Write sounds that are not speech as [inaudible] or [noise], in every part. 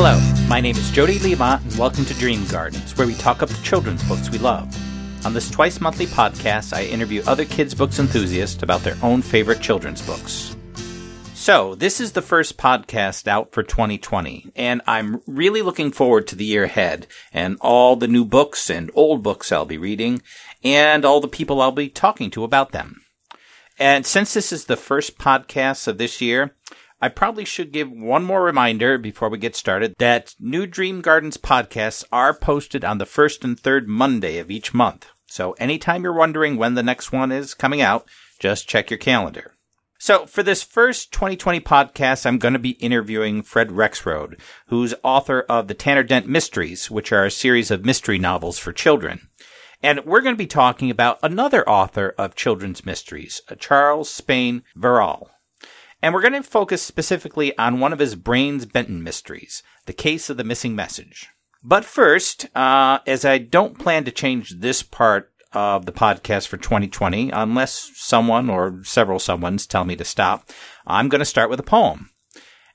Hello, my name is Jody Limont, and welcome to Dream Gardens, where we talk up the children's books we love. On this twice monthly podcast, I interview other kids' books enthusiasts about their own favorite children's books. So, this is the first podcast out for 2020, and I'm really looking forward to the year ahead and all the new books and old books I'll be reading and all the people I'll be talking to about them. And since this is the first podcast of this year, I probably should give one more reminder before we get started that new Dream Gardens podcasts are posted on the first and third Monday of each month. So anytime you're wondering when the next one is coming out, just check your calendar. So for this first 2020 podcast, I'm going to be interviewing Fred Rexroad, who's author of the Tanner Dent Mysteries, which are a series of mystery novels for children. And we're going to be talking about another author of children's mysteries, Charles Spain Verral. And we're going to focus specifically on one of his Brains Benton mysteries, The Case of the Missing Message. But first, uh, as I don't plan to change this part of the podcast for 2020, unless someone or several someones tell me to stop, I'm going to start with a poem.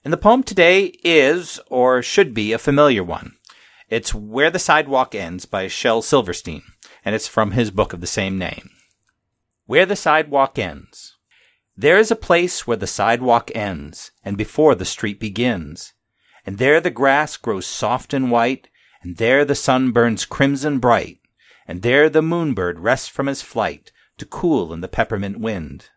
And the poem today is, or should be, a familiar one. It's Where the Sidewalk Ends by Shel Silverstein, and it's from his book of the same name. Where the Sidewalk Ends. There is a place where the sidewalk ends, and before the street begins. And there the grass grows soft and white, and there the sun burns crimson bright, and there the moonbird rests from his flight to cool in the peppermint wind.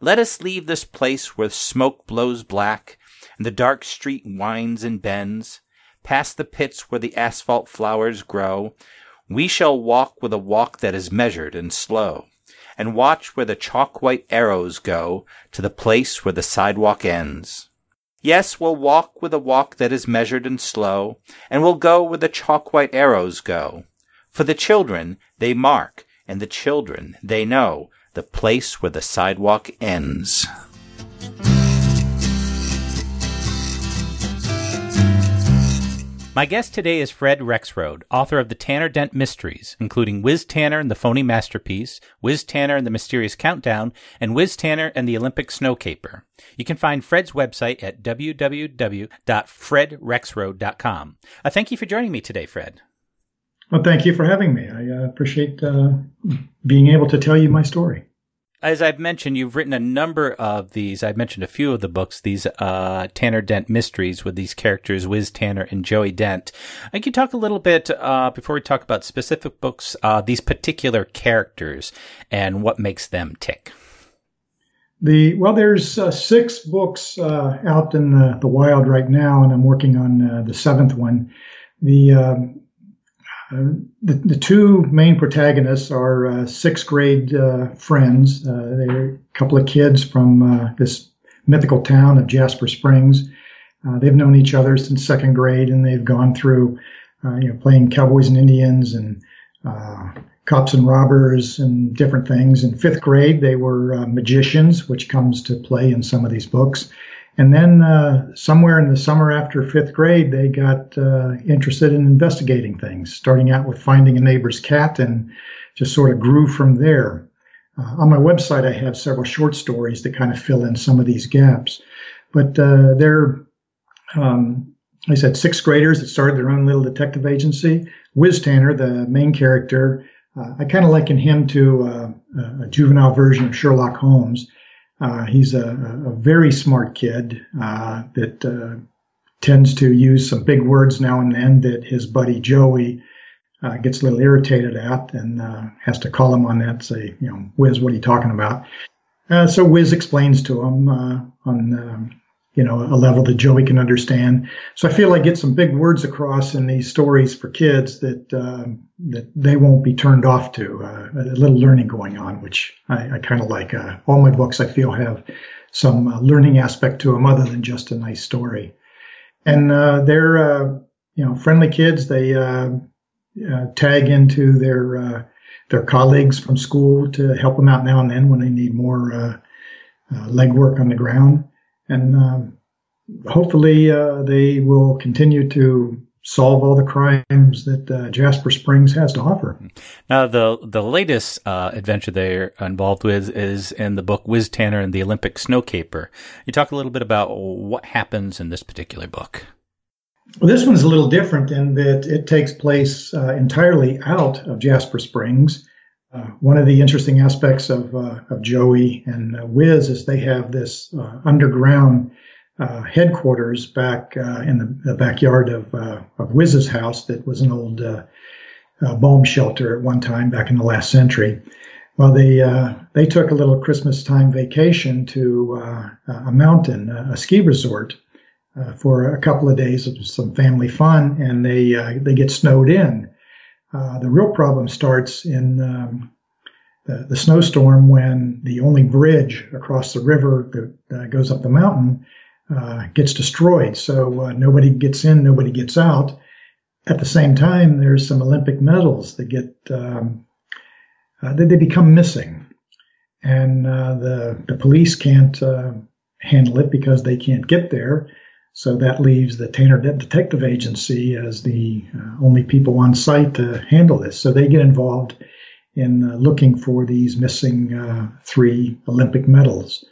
Let us leave this place where smoke blows black, and the dark street winds and bends, past the pits where the asphalt flowers grow. We shall walk with a walk that is measured and slow and watch where the chalk white arrows go to the place where the sidewalk ends. Yes, we'll walk with a walk that is measured and slow, and we'll go where the chalk white arrows go. For the children, they mark, and the children, they know the place where the sidewalk ends. My guest today is Fred Rexroad, author of the Tanner Dent Mysteries, including Whiz Tanner and the Phony Masterpiece, Whiz Tanner and the Mysterious Countdown, and Whiz Tanner and the Olympic Snow Caper. You can find Fred's website at www.fredrexroad.com. Uh, thank you for joining me today, Fred. Well, thank you for having me. I uh, appreciate uh, being able to tell you my story as I've mentioned, you've written a number of these. I've mentioned a few of the books, these uh, Tanner Dent mysteries with these characters, Whiz Tanner and Joey Dent. I can talk a little bit uh, before we talk about specific books, uh, these particular characters and what makes them tick. The well, there's uh, six books uh, out in the, the wild right now, and I'm working on uh, the seventh one. The um, the, the two main protagonists are uh, sixth grade uh, friends. Uh, they're a couple of kids from uh, this mythical town of Jasper Springs. Uh, they've known each other since second grade, and they've gone through, uh, you know, playing cowboys and Indians and cops and robbers and different things. In fifth grade, they were magicians, which comes to play in some of these books. And then uh, somewhere in the summer after fifth grade, they got uh, interested in investigating things, starting out with finding a neighbor's cat and just sort of grew from there. Uh, on my website, I have several short stories that kind of fill in some of these gaps. But uh, they're, um, like I said, sixth graders that started their own little detective agency. Whiz Tanner, the main character, uh, I kind of liken him to uh, a juvenile version of Sherlock Holmes uh, he's a, a, very smart kid uh, that uh, tends to use some big words now and then that his buddy Joey uh, gets a little irritated at and uh, has to call him on that, say, you know, Whiz, what are you talking about? Uh, so Whiz explains to him on um, you know, a level that Joey can understand. So I feel I get some big words across in these stories for kids that uh, that they won't be turned off to. Uh, a little learning going on, which I, I kind of like. Uh, all my books I feel have some uh, learning aspect to them, other than just a nice story. And uh, they're uh, you know friendly kids. They tag into their their colleagues from school to help them out now and then when they need more legwork on the ground and um, hopefully uh, they will continue to solve all the crimes that uh, Jasper Springs has to offer. Now, the the latest uh, adventure they're involved with is in the book Whiz Tanner and the Olympic Snow Caper. You talk a little bit about what happens in this particular book. Well, this one's a little different in that it takes place uh, entirely out of Jasper Springs. Uh, one of the interesting aspects of, uh, of Joey and uh, Whiz is they have this uh, underground uh, headquarters back in the, the, backyard of, of Whiz's house that was an old bomb shelter at one time back in the last century. Well, they they took a little Christmas time vacation to a mountain, a ski resort, for a couple of days of some family fun, and they they get snowed in. Uh, the real problem starts in um, the, the, snowstorm when the only bridge across the river that goes up the mountain uh, gets destroyed. So uh, nobody gets in, nobody gets out. At the same time, there's some Olympic medals that get um, uh, that they become missing, and the the police can't handle it because they can't get there. So that leaves the Tanner Detective Agency as the uh, only people on site to handle this. So they get involved in uh, looking for these missing uh, three Olympic medals.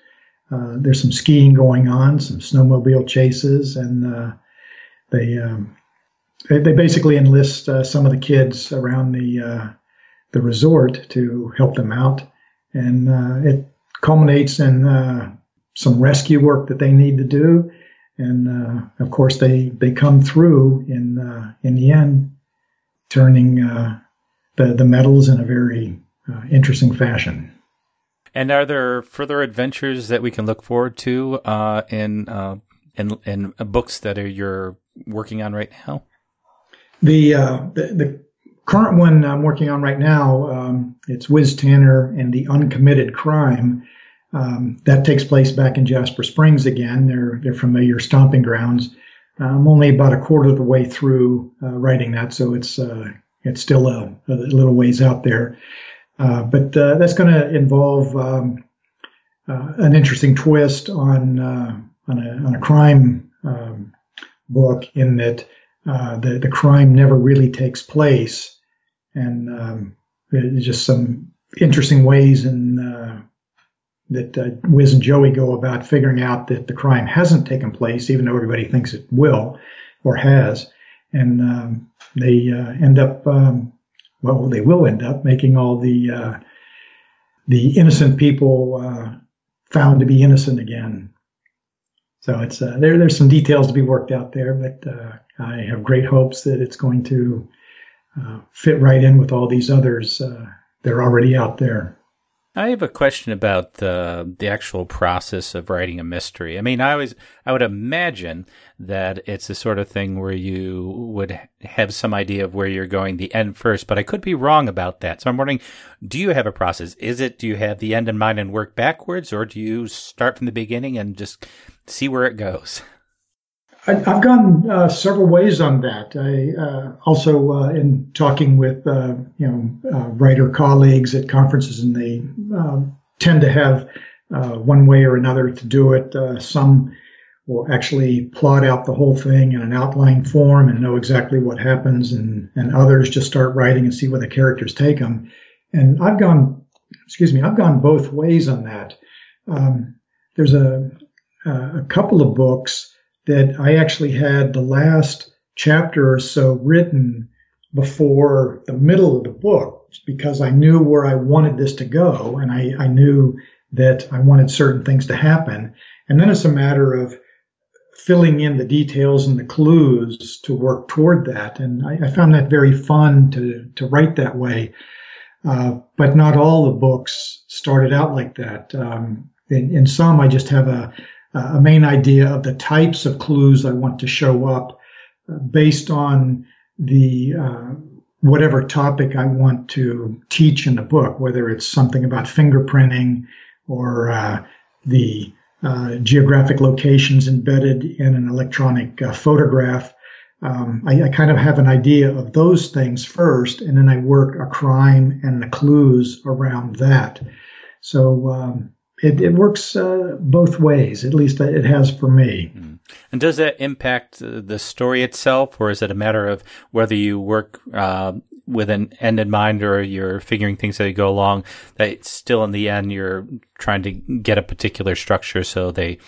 Uh, there's some skiing going on, some snowmobile chases, and uh, they, um, they, they basically enlist uh, some of the kids around the the resort to help them out, and it culminates in some rescue work that they need to do and uh, of course they they come through in uh, in the end, turning uh, the the medals in a very uh, interesting fashion. And are there further adventures that we can look forward to uh, in uh, in in books that are you're working on right now? The the, the current one I'm working on right now, um, it's Whiz Tanner and the Uncommitted Crime um, that takes place back in Jasper Springs again. They're they're familiar stomping grounds. I'm only about a quarter of the way through uh, writing that, so it's uh, it's still a, a, little ways out there. Uh, but uh, that's going to involve um, uh, an interesting twist on uh, on a, on, a, crime um, book in that the the crime never really takes place, and um, just some interesting ways in that uh, Whiz and Joey go about figuring out that the crime hasn't taken place, even though everybody thinks it will or has. And um, they uh, end up, um, well, they will end up making all the uh, the innocent people uh, found to be innocent again. So it's uh, there. There's some details to be worked out there, but uh, I have great hopes that it's going to fit right in with all these others that are already out there. I have a question about the the actual process of writing a mystery. I mean, I always I would imagine that it's the sort of thing where you would have some idea of where you're going the end first, but I could be wrong about that. So I'm wondering, do you have a process? Is it do you have the end in mind and work backwards, or do you start from the beginning and just see where it goes? [laughs] I, have gone uh, several ways on that. I uh, also, uh, in talking with uh, you know uh, writer colleagues at conferences, and they um, tend to have uh, one way or another to do it. some will actually plot out the whole thing in an outline form and know exactly what happens, and and others just start writing and see where the characters take them. And I've gone, excuse me, I've gone both ways on that. Um, there's a a couple of books that I actually had the last chapter or so written before the middle of the book because I knew where I wanted this to go and I, I knew that I wanted certain things to happen. And then it's a matter of filling in the details and the clues to work toward that. And I, I found that very fun to, to write that way. Uh, but not all the books started out like that. Um, in, in, some, I just have a, a main idea of the types of clues I want to show up uh, based on the uh, whatever topic I want to teach in the book, whether it's something about fingerprinting or uh, the uh, geographic locations embedded in an electronic uh, photograph. Um, I, I, kind of have an idea of those things first, and then I work a crime and the clues around that. So um, it, it works uh, both ways. At least it has for me. Mm. And does that impact the story itself, or is it a matter of whether you work uh, with an end in mind, or you're figuring things as you go along? That still, in the end, you're trying to get a particular structure, so they,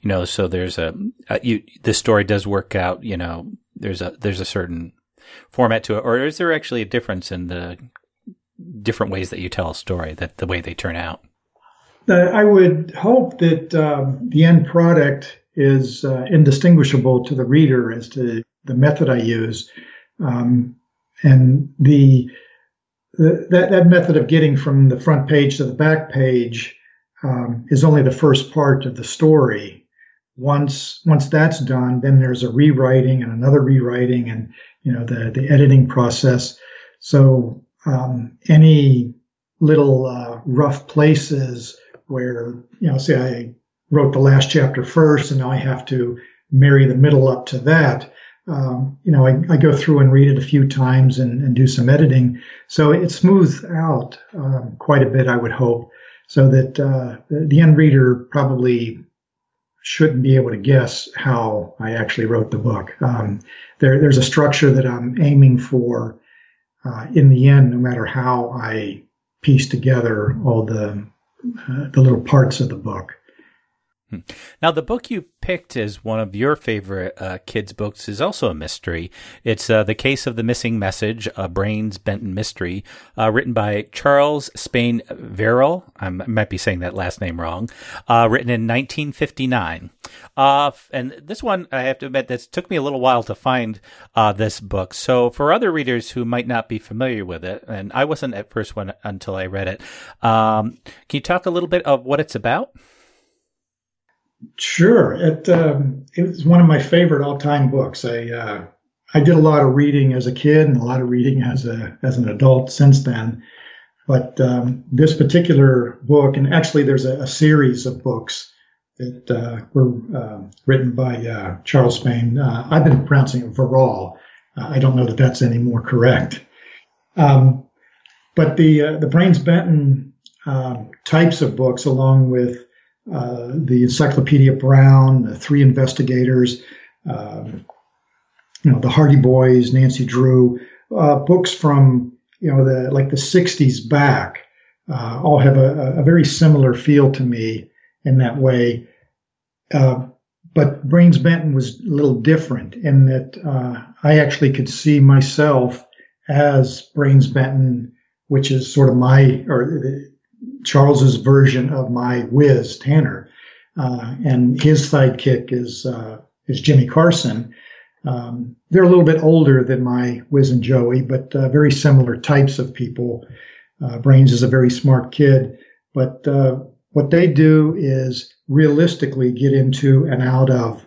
you know, so there's a, a you, the story does work out, you know, there's a there's a certain format to it, or is there actually a difference in the different ways that you tell a story that the way they turn out? I would hope that um, the end product is uh, indistinguishable to the reader as to the method I use, um, and the, the, that that method of getting from the front page to the back page um, is only the first part of the story. Once once that's done, then there's a rewriting and another rewriting, and you know the the editing process. So um, any little uh, rough places where you know, say I wrote the last chapter first, and now I have to marry the middle up to that. Um, you know, I, I, go through and read it a few times and, and do some editing, so it smooths out um, quite a bit. I would hope, so that uh, the end reader probably shouldn't be able to guess how I actually wrote the book. Um, there, there's a structure that I'm aiming for uh, in the end, no matter how I piece together all the the little parts of the book. Hmm. Now, the book you picked as one of your favorite uh, kids' books is also a mystery. It's uh, The Case of the Missing Message, a Brains Benton mystery, uh, written by Charles Spain Verrill. I might be saying that last name wrong. Uh, written in 1959. Uh, and this one, I have to admit, that took me a little while to find uh, this book. So, for other readers who might not be familiar with it, and I wasn't at first one until I read it, um, can you talk a little bit of what it's about? Sure, it um, it was one of my favorite all time books. I uh, I did a lot of reading as a kid and a lot of reading as a as an adult since then. But um, this particular book, and actually there's a, a series of books that uh, were uh, written by uh, Charles Spain. Uh, I've been pronouncing it Verral. Uh, I don't know that that's any more correct. Um, but the the Brains Benton types of books, along with uh, the Encyclopedia Brown, the Three Investigators, um, you know, the Hardy Boys, Nancy Drew, uh, books from you know the like the '60s back, uh, all have a, a, very similar feel to me in that way. Uh, but Brains Benton was a little different in that uh, I actually could see myself as Brains Benton, which is sort of my or Charles's version of my whiz Tanner, uh, and his sidekick is uh, is Jimmy Carson. Um, they're a little bit older than my Whiz and Joey, but uh, very similar types of people. Uh, Brains is a very smart kid, but uh, what they do is realistically get into and out of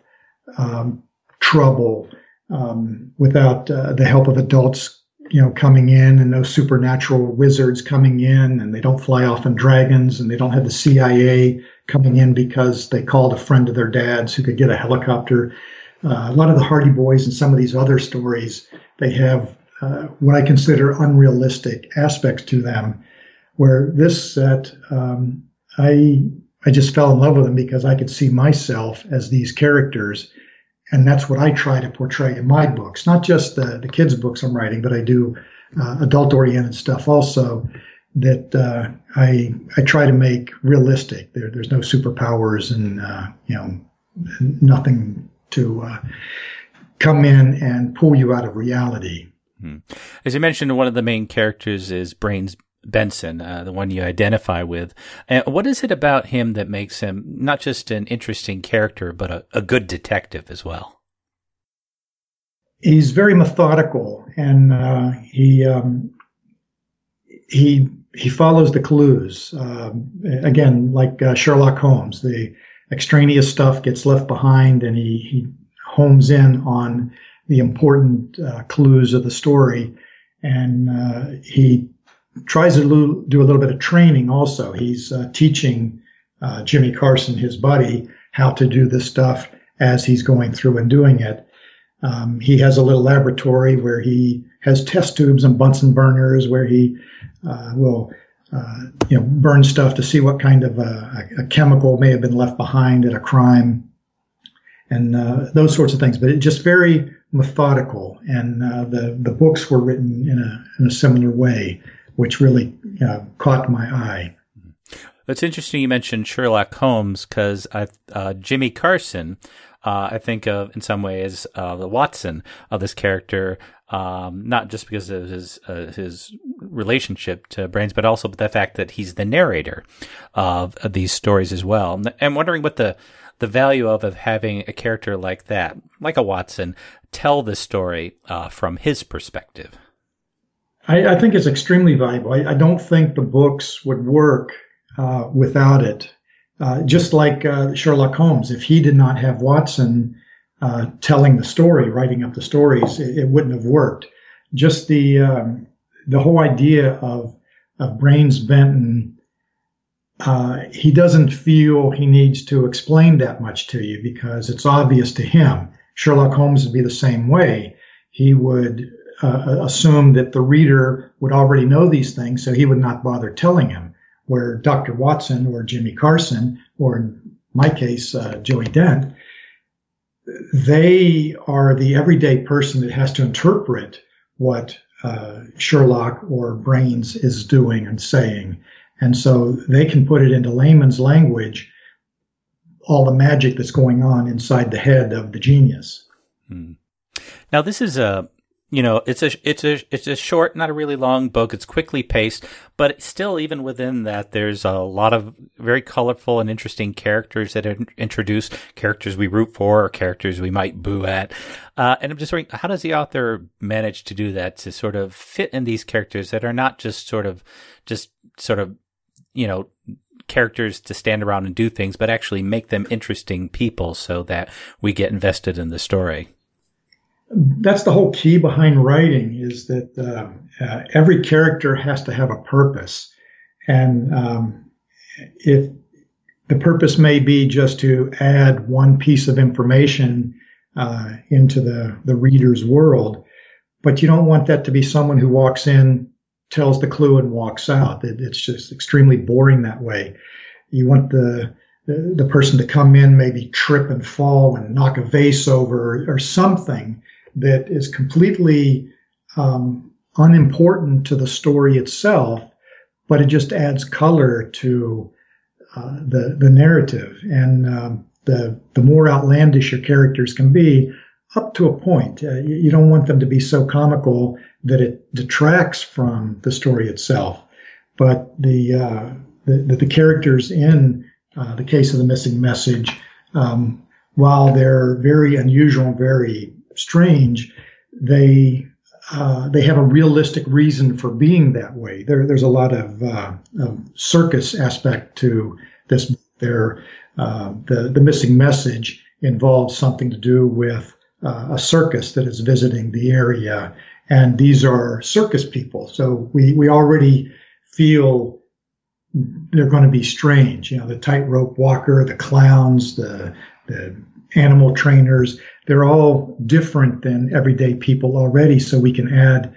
um, trouble um, without uh, the help of adults you know, coming in and no supernatural wizards coming in and they don't fly off in dragons and they don't have the CIA coming in because they called a friend of their dad's who could get a helicopter. Uh, a lot of the Hardy Boys and some of these other stories, they have uh, what I consider unrealistic aspects to them. Where this set, um, I I just fell in love with them because I could see myself as these characters and that's what I try to portray in my books, not just the, the kids' books I'm writing, but I do uh, adult oriented stuff also that uh, I I try to make realistic. There, there's no superpowers and uh, you know nothing to uh, come in and pull you out of reality. Hmm. As you mentioned, one of the main characters is Brains Benton, uh, the one you identify with. And what is it about him that makes him not just an interesting character, but a, a good detective as well? He's very methodical, and uh, he um, he he follows the clues. Um, again, like uh, Sherlock Holmes, the extraneous stuff gets left behind, and he, he homes in on the important uh, clues of the story, and uh, he tries to do a little bit of training also. He's uh, teaching uh, Jimmy Carson, his buddy, how to do this stuff as he's going through and doing it. Um, he has a little laboratory where he has test tubes and Bunsen burners where he uh, will, uh, you know, burn stuff to see what kind of a, a, chemical may have been left behind at a crime, and uh, those sorts of things. But it's just very methodical, and uh, the the books were written in a in a similar way which really uh, caught my eye. It's interesting you mentioned Sherlock Holmes because uh, Jimmy Carson, uh, I think of in some ways uh, the Watson of this character, um, not just because of his uh, his relationship to Brains, but also the fact that he's the narrator of, of these stories as well. I'm wondering what the the value of, of having a character like that, like a Watson, tell the story uh, from his perspective. I, I, think it's extremely valuable. I, I, don't think the books would work uh, without it. Uh, just like uh, Sherlock Holmes, if he did not have Watson uh, telling the story, writing up the stories, it, it wouldn't have worked. Just the um, the whole idea of of Brains Benton, uh, he doesn't feel he needs to explain that much to you because it's obvious to him. Sherlock Holmes would be the same way. He would uh, assume that the reader would already know these things, so he would not bother telling him. Where Dr. Watson or Jimmy Carson, or in my case, uh, Joey Dent, they are the everyday person that has to interpret what uh, Sherlock or Brains is doing and saying. And so they can put it into layman's language, all the magic that's going on inside the head of the genius. Hmm. Now, this is a you know, it's a it's a it's a short, not a really long book. It's quickly paced, but still, even within that, there's a lot of very colorful and interesting characters that are introduced. Characters we root for, or characters we might boo at. Uh, and I'm just wondering, how does the author manage to do that to sort of fit in these characters that are not just sort of just sort of you know characters to stand around and do things, but actually make them interesting people so that we get invested in the story that's the whole key behind writing is that uh, uh, every character has to have a purpose. And um, if the purpose may be just to add one piece of information uh, into the, the reader's world but you don't want that to be someone who walks in tells the clue and walks out. It, it's just extremely boring that way. You want the the, person to come in maybe trip and fall and knock a vase over or, or something that is completely um, unimportant to the story itself, but it just adds color to uh, the the narrative. And um, the the more outlandish your characters can be, up to a point. Uh, you, you, don't want them to be so comical that it detracts from the story itself. But the uh, the, the, characters in uh, the case of the missing message, um, while they're very unusual, very strange, they uh, they have a realistic reason for being that way. There, there's a lot of, uh, of, circus aspect to this. There, uh, the the missing message involves something to do with uh, a circus that is visiting the area, and these are circus people. So we we already feel they're going to be strange. You know, the tightrope walker, the clowns, the the animal trainers. They're all different than everyday people already, so we can add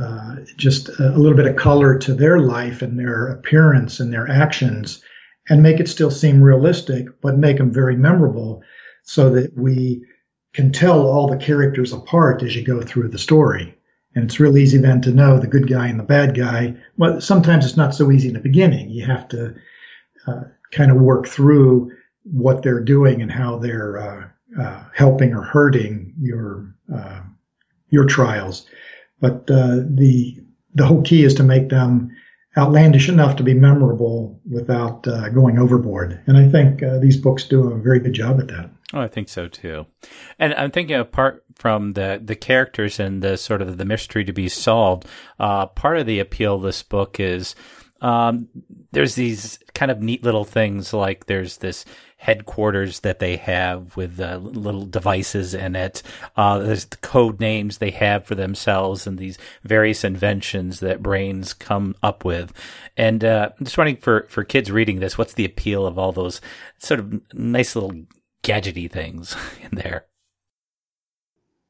uh, just a, little bit of color to their life and their appearance and their actions and make it still seem realistic, but make them very memorable so that we can tell all the characters apart as you go through the story. And it's real easy then to know the good guy and the bad guy. Well, sometimes it's not so easy in the beginning. You have to uh, kind of work through what they're doing and how they're uh, uh, helping or hurting your uh, your trials. But uh, the the whole key is to make them outlandish enough to be memorable without uh, going overboard. And I think uh, these books do a very good job at that. Oh, I think so too. And I'm thinking apart from the the characters and the sort of the mystery to be solved, part of the appeal of this book is um, there's these kind of neat little things like there's this headquarters that they have with uh, little devices in it. Uh, there's the code names they have for themselves and these various inventions that brains come up with. And uh, I'm just wondering for, for kids reading this, what's the appeal of all those sort of nice little gadgety things [laughs] in there?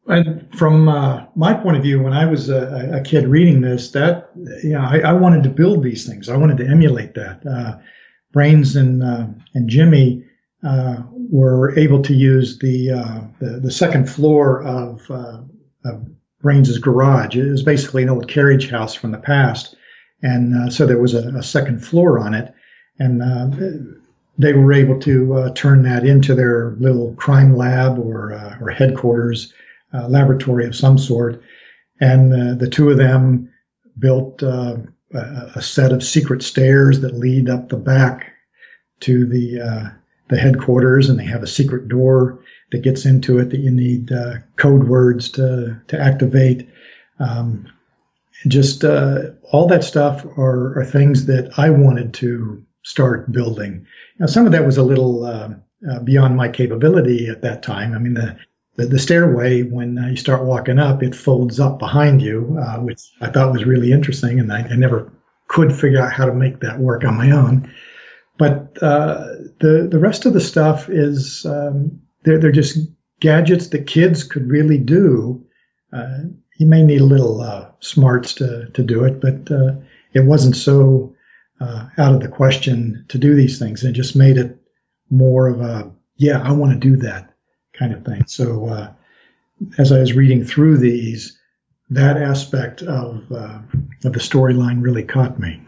And from uh, my point of view, when I was a, a kid reading this, that you know, I, I, wanted to build these things. I wanted to emulate that. Uh, Brains and uh, and Jimmy uh, were able to use the, uh, the, the second floor of, uh, of Brains's garage. It was basically an old carriage house from the past, and so there was a, a second floor on it. and they were able to turn that into their little crime lab or or headquarters uh, laboratory of some sort. And uh, the two of them built uh, a set of secret stairs that lead up the back to the the headquarters, and they have a secret door that gets into it that you need code words to to activate. Um, just all that stuff are, are things that I wanted to start building. Now, some of that was a little uh, uh, beyond my capability at that time. I mean, the the, the stairway, when uh, you start walking up, it folds up behind you, uh, which I thought was really interesting, and I, I, never could figure out how to make that work on my own. But uh, the the rest of the stuff is um, they're they're just gadgets that kids could really do. Uh, you may need a little smarts to to do it, but it wasn't so uh, out of the question to do these things It just made it more of a, yeah, I want to do that kind of thing. So, uh, as I was reading through these, that aspect of, uh, of the storyline really caught me.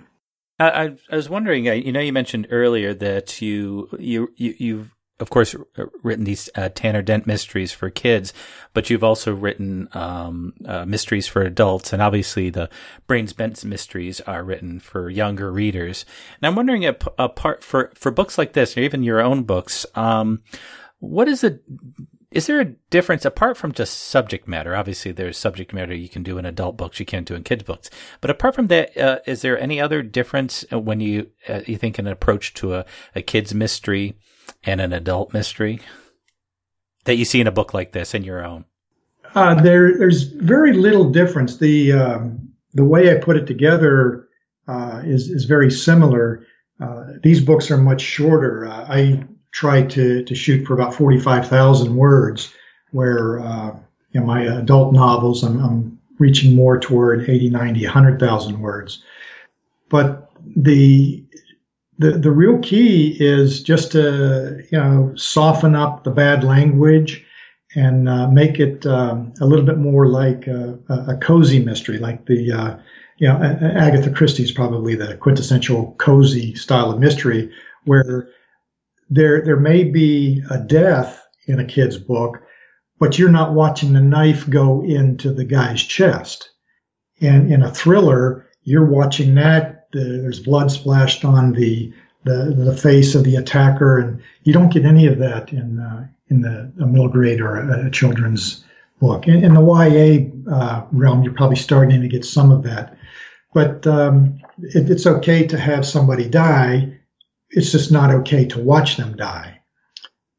I, I was wondering, uh, you know, you mentioned earlier that you, you, you, you've of course, written these uh, Tanner Dent mysteries for kids, but you've also written um, uh, mysteries for adults, and obviously the Brains Bent mysteries are written for younger readers. And I'm wondering, apart for for books like this, or even your own books, um, what is it? Is there a difference apart from just subject matter? Obviously, there's subject matter you can do in adult books you can't do in kids books. But apart from that, uh, is there any other difference when you uh, you think an approach to a, a kids mystery? and an adult mystery that you see in a book like this in your own? Uh, there, there's very little difference. The um, the way I put it together uh, is is very similar. Uh, these books are much shorter. Uh, I try to to shoot for about forty five thousand words, where uh, in my adult novels I'm, I'm reaching more toward 80, 90, 100,000 words. But the the the real key is just to you know soften up the bad language and uh, make it um, a little bit more like a, a cozy mystery, like the uh, you know Agatha Christie is probably the quintessential cozy style of mystery, where there there may be a death in a kid's book, but you're not watching the knife go into the guy's chest. And in a thriller, you're watching that the, there's blood splashed on the, the, the face of the attacker, and you don't get any of that in uh, in the a middle grade or a, a children's book. In, in the YA uh, realm, you're probably starting to get some of that, but um, it, it's okay to have somebody die. It's just not okay to watch them die.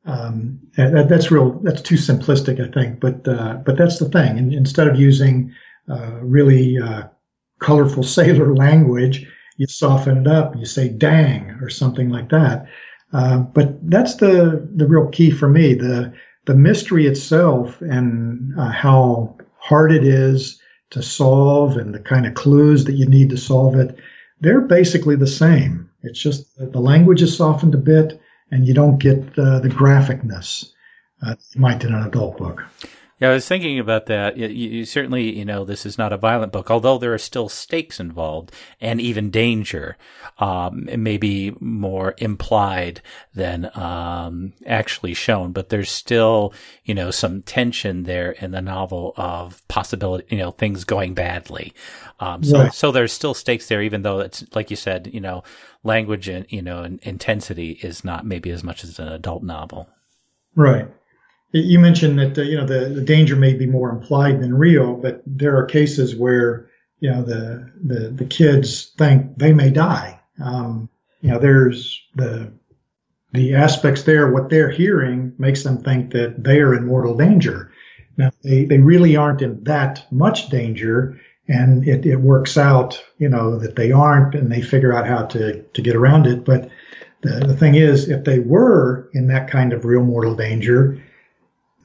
Um, that, that's real. That's too simplistic, I think. But uh, but that's the thing. And instead of using uh, really uh, colorful [laughs] sailor language, you soften it up, you say dang or something like that. Uh, but that's the, the real key for me. The, the mystery itself and uh, how hard it is to solve and the kind of clues that you need to solve it, they're basically the same. It's just the language is softened a bit and you don't get uh, the graphicness uh, you might in an adult book. Yeah, I was thinking about that. You, you, certainly, you know, this is not a violent book, although there are still stakes involved and even danger, um, maybe more implied than um, actually shown. But there's still, you know, some tension there in the novel of possibility, you know, things going badly. Um, so, yeah. so there's still stakes there, even though it's like you said, you know, language and you know, and intensity is not maybe as much as an adult novel. Right. You mentioned that uh, you know the, the danger may be more implied than real, but there are cases where you know the the, the kids think they may die. Um, you know, there's the the aspects there. What they're hearing makes them think that they are in mortal danger. Now they, they really aren't in that much danger, and it, it works out. You know that they aren't, and they figure out how to to get around it. But the, the thing is, if they were in that kind of real mortal danger,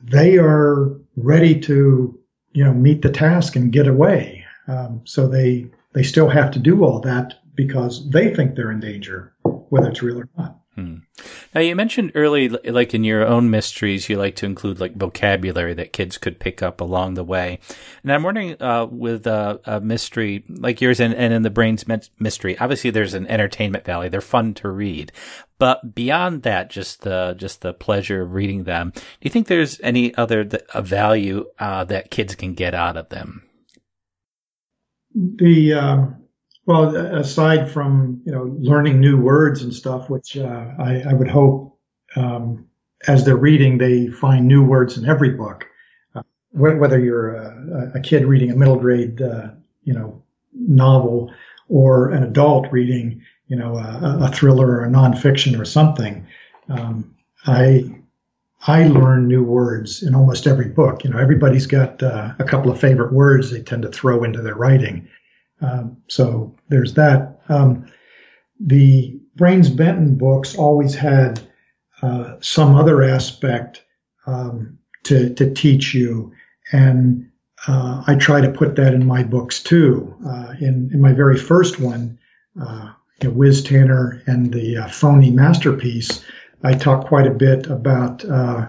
they are ready to, you know, meet the task and get away. Um, so they they still have to do all that because they think they're in danger, whether it's real or not. Hmm. Now you mentioned early, like in your own mysteries, you like to include like vocabulary that kids could pick up along the way. And I'm wondering, uh, with a mystery like yours and, and in the brain's mystery, obviously there's an entertainment value. They're fun to read, but beyond that, just the just the pleasure of reading them. Do you think there's any other th- value uh, that kids can get out of them? The um well, aside from you know learning new words and stuff, which uh, I, I, would hope um, as they're reading they find new words in every book. Uh, whether you're a, a, kid reading a middle grade uh, you know novel or an adult reading you know a, a thriller or a nonfiction or something, um, I I learn new words in almost every book. You know, everybody's got uh, a couple of favorite words they tend to throw into their writing. Um, so there's that. Um, the Brains Benton books always had uh, some other aspect um, to, to teach you, and uh, I try to put that in my books too. Uh, in, in my very first one, uh, Whiz Tanner and the uh, Phony Masterpiece, I talk quite a bit about uh,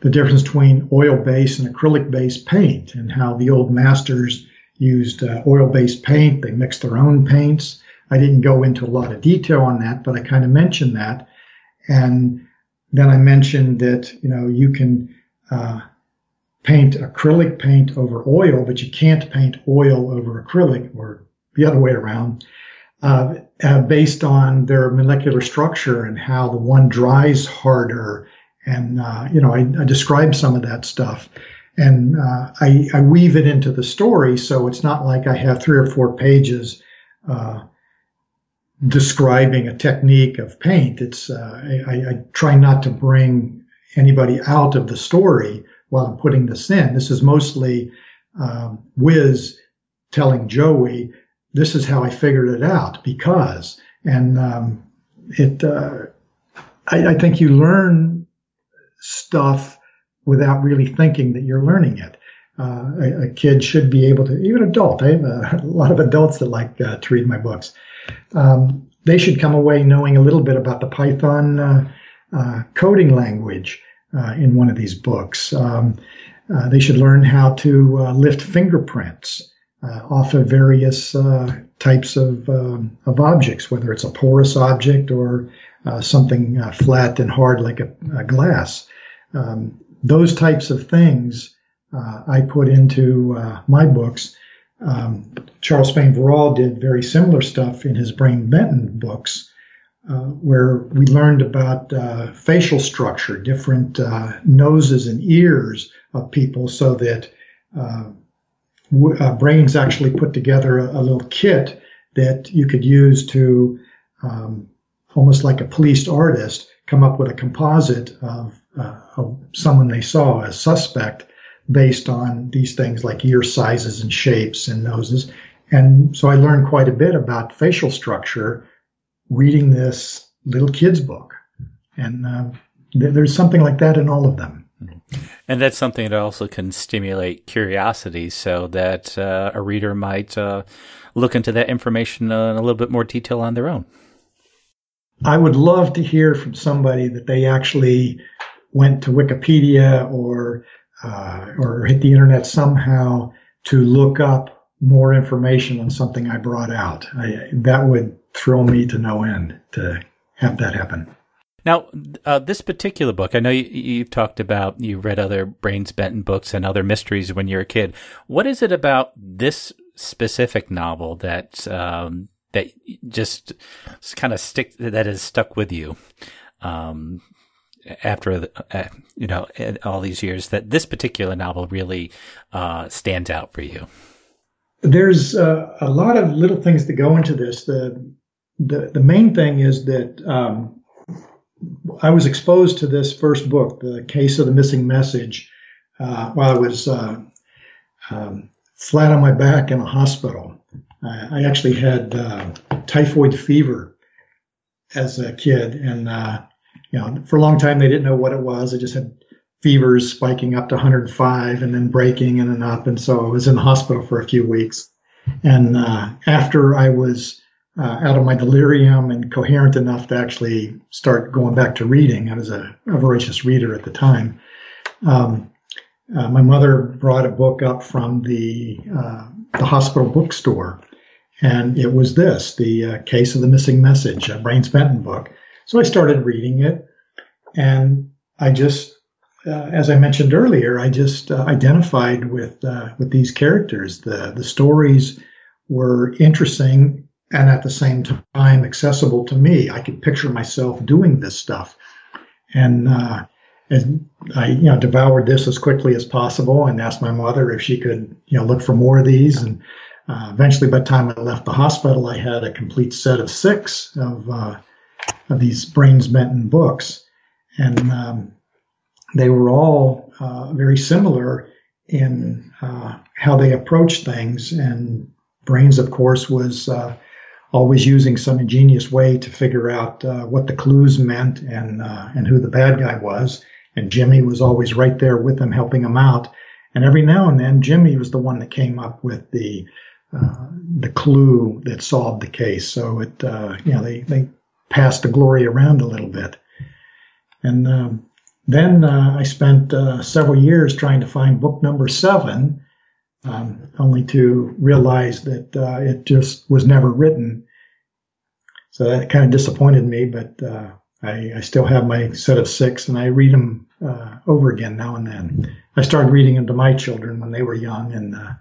the difference between oil-based and acrylic-based paint and how the old masters used uh, oil-based paint. They mixed their own paints. I didn't go into a lot of detail on that, but I kind of mentioned that. And then I mentioned that, you know, you can uh, paint acrylic paint over oil, but you can't paint oil over acrylic or the other way around, uh, uh, based on their molecular structure and how the one dries harder. And, uh, you know, I, I described some of that stuff and uh, I, I, weave it into the story so it's not like I have three or four pages uh, describing a technique of paint. It's uh, I, I, try not to bring anybody out of the story while I'm putting this in. This is mostly um, Whiz telling Joey, "This is how I figured it out because," and um, it. Uh, I, I think you learn stuff without really thinking that you're learning it. Uh, a, a, kid should be able to, even adult. I have a, a lot of adults that like uh, to read my books. Um, they should come away knowing a little bit about the Python uh, uh coding language uh, in one of these books. Um, uh, they should learn how to lift fingerprints off of various types of, um, of objects, whether it's a porous object or something flat and hard like a, a glass. Um, those types of things uh, I put into uh, my books. Um, Charles Spain Verral did very similar stuff in his Brain Benton books, uh, where we learned about uh, facial structure, different uh, noses and ears of people, so that uh, w- brains actually put together a, a, little kit that you could use to, um, almost like a policed artist, come up with a composite of someone they saw as suspect based on these things like ear sizes and shapes and noses. And so I learned quite a bit about facial structure reading this little kid's book. And uh, th- there's something like that in all of them. Mm-hmm. And that's something that also can stimulate curiosity so that uh, a reader might uh, look into that information uh, in a little bit more detail on their own. I would love to hear from somebody that they actually went to Wikipedia or uh, or hit the internet somehow to look up more information on something I brought out. I, that would thrill me to no end to have that happen. Now, uh, this particular book, I know you, have talked about you read other Brains Benton books and other mysteries when you were a kid. What is it about this specific novel that um, that just kind of stick that has stuck with you? Um, after uh, you know all these years that this particular novel really uh, stands out for you? There's uh, a lot of little things that go into this. The the, the main thing is that um, I was exposed to this first book, The Case of the Missing Message, uh, while I was uh, um, flat on my back in a hospital. I actually had uh, typhoid fever as a kid, and you know, for a long time they didn't know what it was. I just had fevers spiking up to 105 and then breaking and then up. And so I was in the hospital for a few weeks. And uh, after I was uh, out of my delirium and coherent enough to actually start going back to reading. I was a, a voracious reader at the time. Um, uh, my mother brought a book up from the uh, the hospital bookstore, and it was this: the uh, Case of the Missing Message, a Brains Benton book. So I started reading it, and I just, uh, as I mentioned earlier, I just uh, identified with uh, with these characters. The the stories were interesting and at the same time accessible to me. I could picture myself doing this stuff, and uh, and I you know devoured this as quickly as possible and asked my mother if she could you know look for more of these and. Uh, eventually, by the time I left the hospital, I had a complete set of six of, uh, of these Brains Benton books, and um, they were all uh, very similar in uh, how they approached things. And Brains, of course, was uh, always using some ingenious way to figure out uh, what the clues meant and uh, and who the bad guy was. And Jimmy was always right there with him, helping him out. And every now and then, Jimmy was the one that came up with the uh, the clue that solved the case. So it, uh, you know, they they passed the glory around a little bit. And um, then uh, I spent uh, several years trying to find book number seven, um, only to realize that uh, it just was never written. So that kind of disappointed me, but uh, I, I, still have my set of six, and I read them uh, over again now and then. I started reading them to my children when they were young, and uh,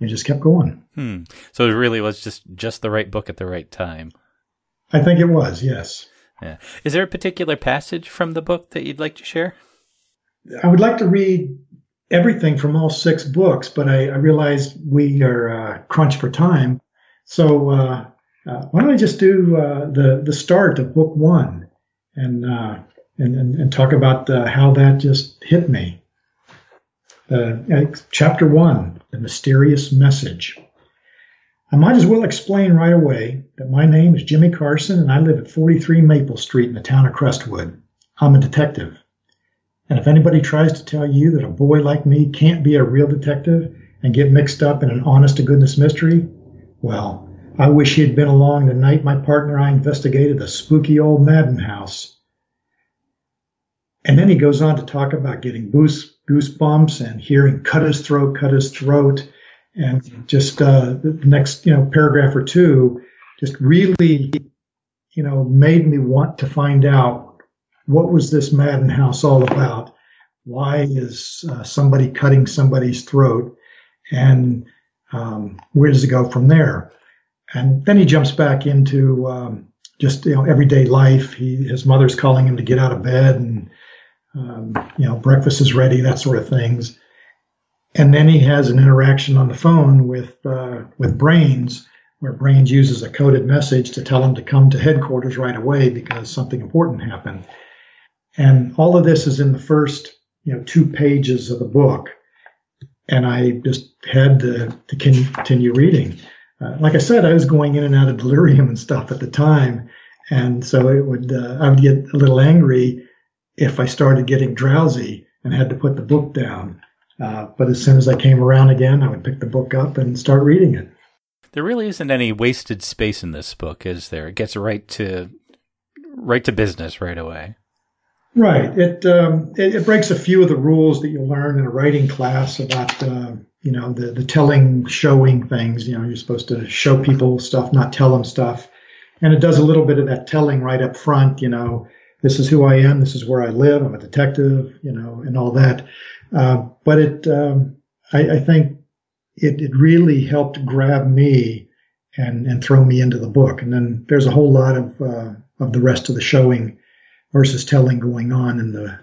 it just kept going. Hmm. So it really was just just the right book at the right time. I think it was, yes. Yeah. Is there a particular passage from the book that you'd like to share? I would like to read everything from all six books, but I, I realize we are uh, crunched for time. So uh, uh, why don't I just do uh, the the start of book one and uh, and, and, and talk about uh, how that just hit me. chapter one, the mysterious message. I might as well explain right away that my name is Jimmy Carson and I live at 43 Maple Street in the town of Crestwood. I'm a detective. And if anybody tries to tell you that a boy like me can't be a real detective and get mixed up in an honest to goodness mystery, well, I wish he had been along the night my partner and I investigated the spooky old Madden house. And then he goes on to talk about getting goosebumps and hearing cut his throat, cut his throat, and just uh, the next you know paragraph or two just really you know made me want to find out what was this Madden house all about? Why is uh, somebody cutting somebody's throat? And um, where does it go from there? And then he jumps back into um, just you know everyday life. He, his mother's calling him to get out of bed and um, you know breakfast is ready that sort of things. And then he has an interaction on the phone with uh, with Brains, where Brains uses a coded message to tell him to come to headquarters right away because something important happened. And all of this is in the first, you know, two pages of the book. And I just had to, to continue reading. Uh, like I said, I was going in and out of delirium and stuff at the time, and so it would uh, I would get a little angry if I started getting drowsy and had to put the book down. Uh, but as soon as I came around again, I would pick the book up and start reading it. There really isn't any wasted space in this book, is there? It gets right to right to business right away. Right. It um, it, it, breaks a few of the rules that you learn in a writing class about uh, you know the the telling, showing things. You know, you're supposed to show people stuff, not tell them stuff. And it does a little bit of that telling right up front. You know, this is who I am. This is where I live. I'm a detective. You know, and all that. Uh, but it, um, I, I, think it, it really helped grab me and, and throw me into the book. And then there's a whole lot of, uh, of the rest of the showing versus telling going on in the,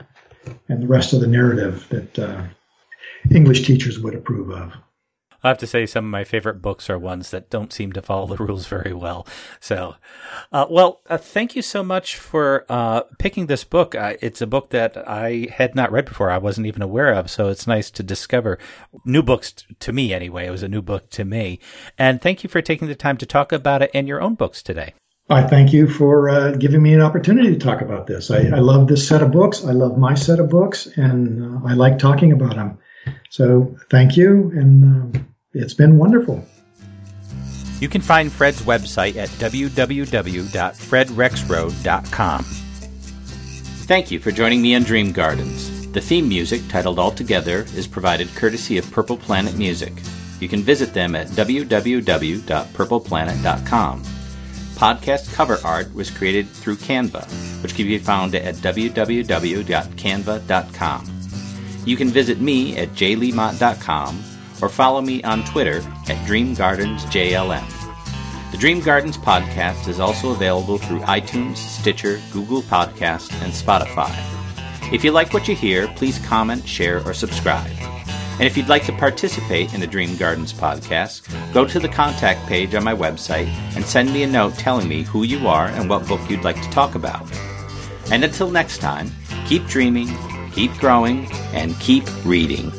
and the rest of the narrative that, uh, English teachers would approve of. I have to say, some of my favorite books are ones that don't seem to follow the rules very well. So, uh, well, uh, thank you so much for uh, picking this book. It's a book that I had not read before. I wasn't even aware of. So it's nice to discover new books t- to me, anyway. It was a new book to me. And thank you for taking the time to talk about it and your own books today. I thank you for uh, giving me an opportunity to talk about this. I, I, love this set of books. I love my set of books, and uh, I like talking about them. So thank you, and um, it's been wonderful. You can find Fred's website at www.fredrexroad.com. Thank you for joining me on Dream Gardens. The theme music, titled All Together, is provided courtesy of Purple Planet Music. You can visit them at www.purpleplanet.com. Podcast cover art was created through Canva, which can be found at www.canva.com. You can visit me at jlemont.com or follow me on Twitter at DreamGardensJLM. The Dream Gardens podcast is also available through iTunes, Stitcher, Google Podcast, and Spotify. If you like what you hear, please comment, share, or subscribe. And if you'd like to participate in the Dream Gardens podcast, go to the contact page on my website and send me a note telling me who you are and what book you'd like to talk about. And until next time, keep dreaming, keep growing, and keep reading.